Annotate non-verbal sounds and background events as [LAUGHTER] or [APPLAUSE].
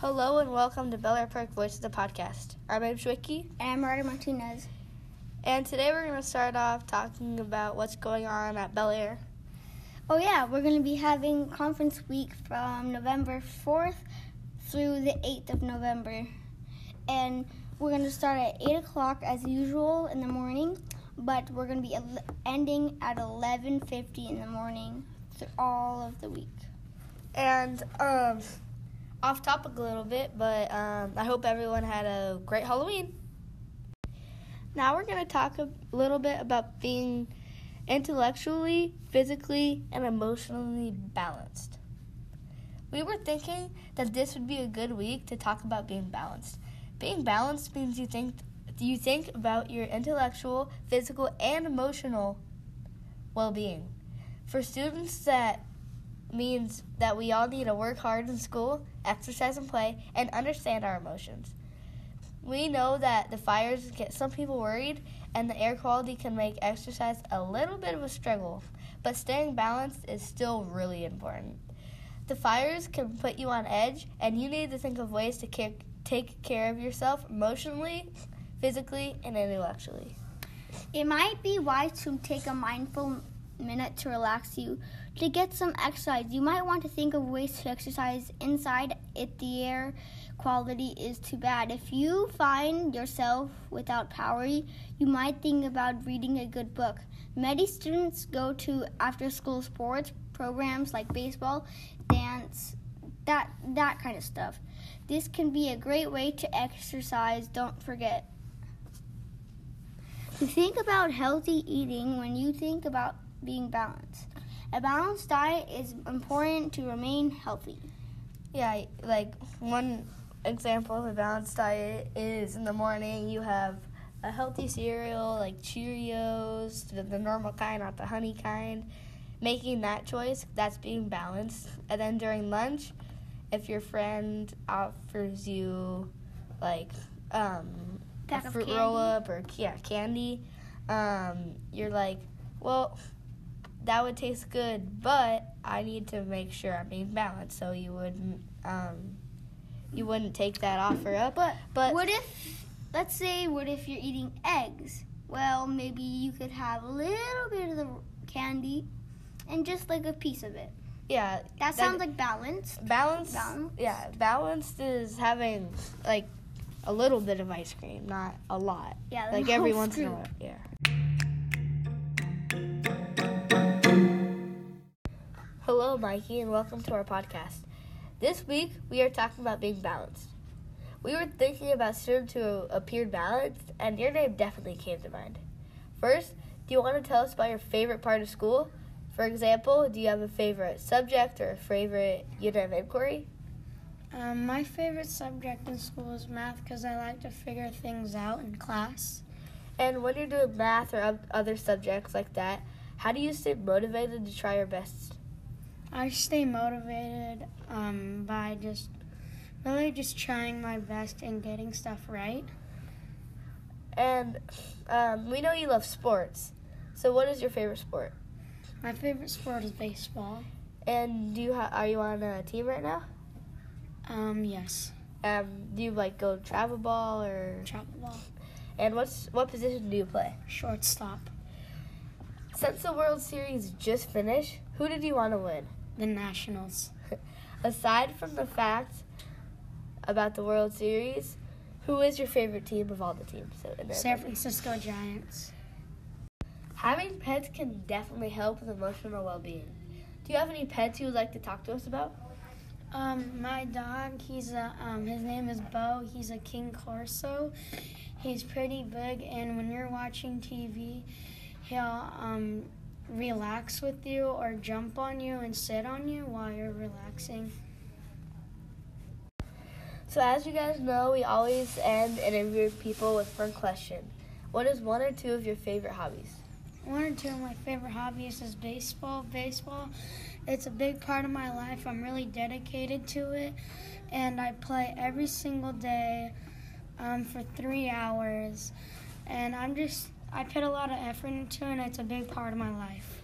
Hello and welcome to Bel Aire Park Voices, the podcast. I'm name's Vicky, And I'm Marta Martinez. and today we're going to start off talking about what's going on at Bel Aire. Oh, yeah, we're going to be having conference week from November 4th through the 8th of November. And we're going to start at 8 o'clock as usual in the morning, but we're going to be ending at 11.50 in the morning through all of the week. And um, off topic a little bit, but um, I hope everyone had a great Halloween. Now we're going to talk a little bit about being intellectually, physically, and emotionally balanced. We were thinking that this would be a good week to talk about being balanced. Being balanced means you think you think about your intellectual, physical, and emotional well-being. For students that means that we all need to work hard in school, exercise and play, and understand our emotions. We know that the fires get some people worried, and the air quality can make exercise a little bit of a struggle, but staying balanced is still really important. The fires can put you on edge, and you need to think of ways to care, take care of yourself emotionally, physically, and intellectually. It might be wise to take a mindful minute to relax you. To get some exercise, you might want to think of ways to exercise inside if the air quality is too bad. If you find yourself without power, you might think about reading a good book. Many students go to after school sports programs like baseball, dance, that that kind of stuff. This can be a great way to exercise, don't forget. You think about healthy eating when you think about being balanced. A balanced diet is important to remain healthy. Yeah, like one example of a balanced diet is in the morning you have a healthy cereal like Cheerios, the, the normal kind, not the honey kind. Making that choice, that's being balanced. And then during lunch, if your friend offers you like um, a fruit roll up or yeah candy, um, you're like, well, that would taste good, but I need to make sure I'm being balanced. So you wouldn't um, you wouldn't take that offer up. But but what if, let's say, what if you're eating eggs? Well, maybe you could have a little bit of the candy and just like a piece of it. yeah, That sounds like balanced. balance. Balance? Yeah, balanced is having like a little bit of ice cream, not a lot. Yeah, like every once in a while. Yeah. Hello, Mikey, and welcome to our podcast. This week we are talking about being balanced. We were thinking about students who appeared balanced, and your name definitely came to mind. First, do you want to tell us about your favorite part of school? For example, do you have a favorite subject or a favorite unit of inquiry? Um, my favorite subject in school is math because I like to figure things out in class. And when you're doing math or other subjects like that, how do you stay motivated to try your best? I stay motivated um, by just really just trying my best and getting stuff right. And um, we know you love sports. So, what is your favorite sport? My favorite sport is baseball. And do you ha- are you on a team right now? Um, yes, Um, do you like go travel ball or? travel ball, And what's what position do you play? shortstop, Since the World Series just finished, who did you want to win? The Nationals. [LAUGHS] Aside from the fact about the World Series, who is your favorite team of all the teams? San Francisco Giants. Having pets can definitely help with emotional well-being. Do you have any pets you would like to talk to us about? Um, my dog, he's a um, his name is Bo. He's a King Corso. He's pretty big, and when you're watching TV, he'll um, relax with you or jump on you and sit on you while you're relaxing. So as you guys know, we always end and interview people with one question. What is one or two of your favorite hobbies? One or two of my favorite hobbies is baseball. Baseball, it's a big part of my life. I'm really dedicated to it, and I play every single day um, for three hours. And I'm just, I put a lot of effort into it, and it's a big part of my life.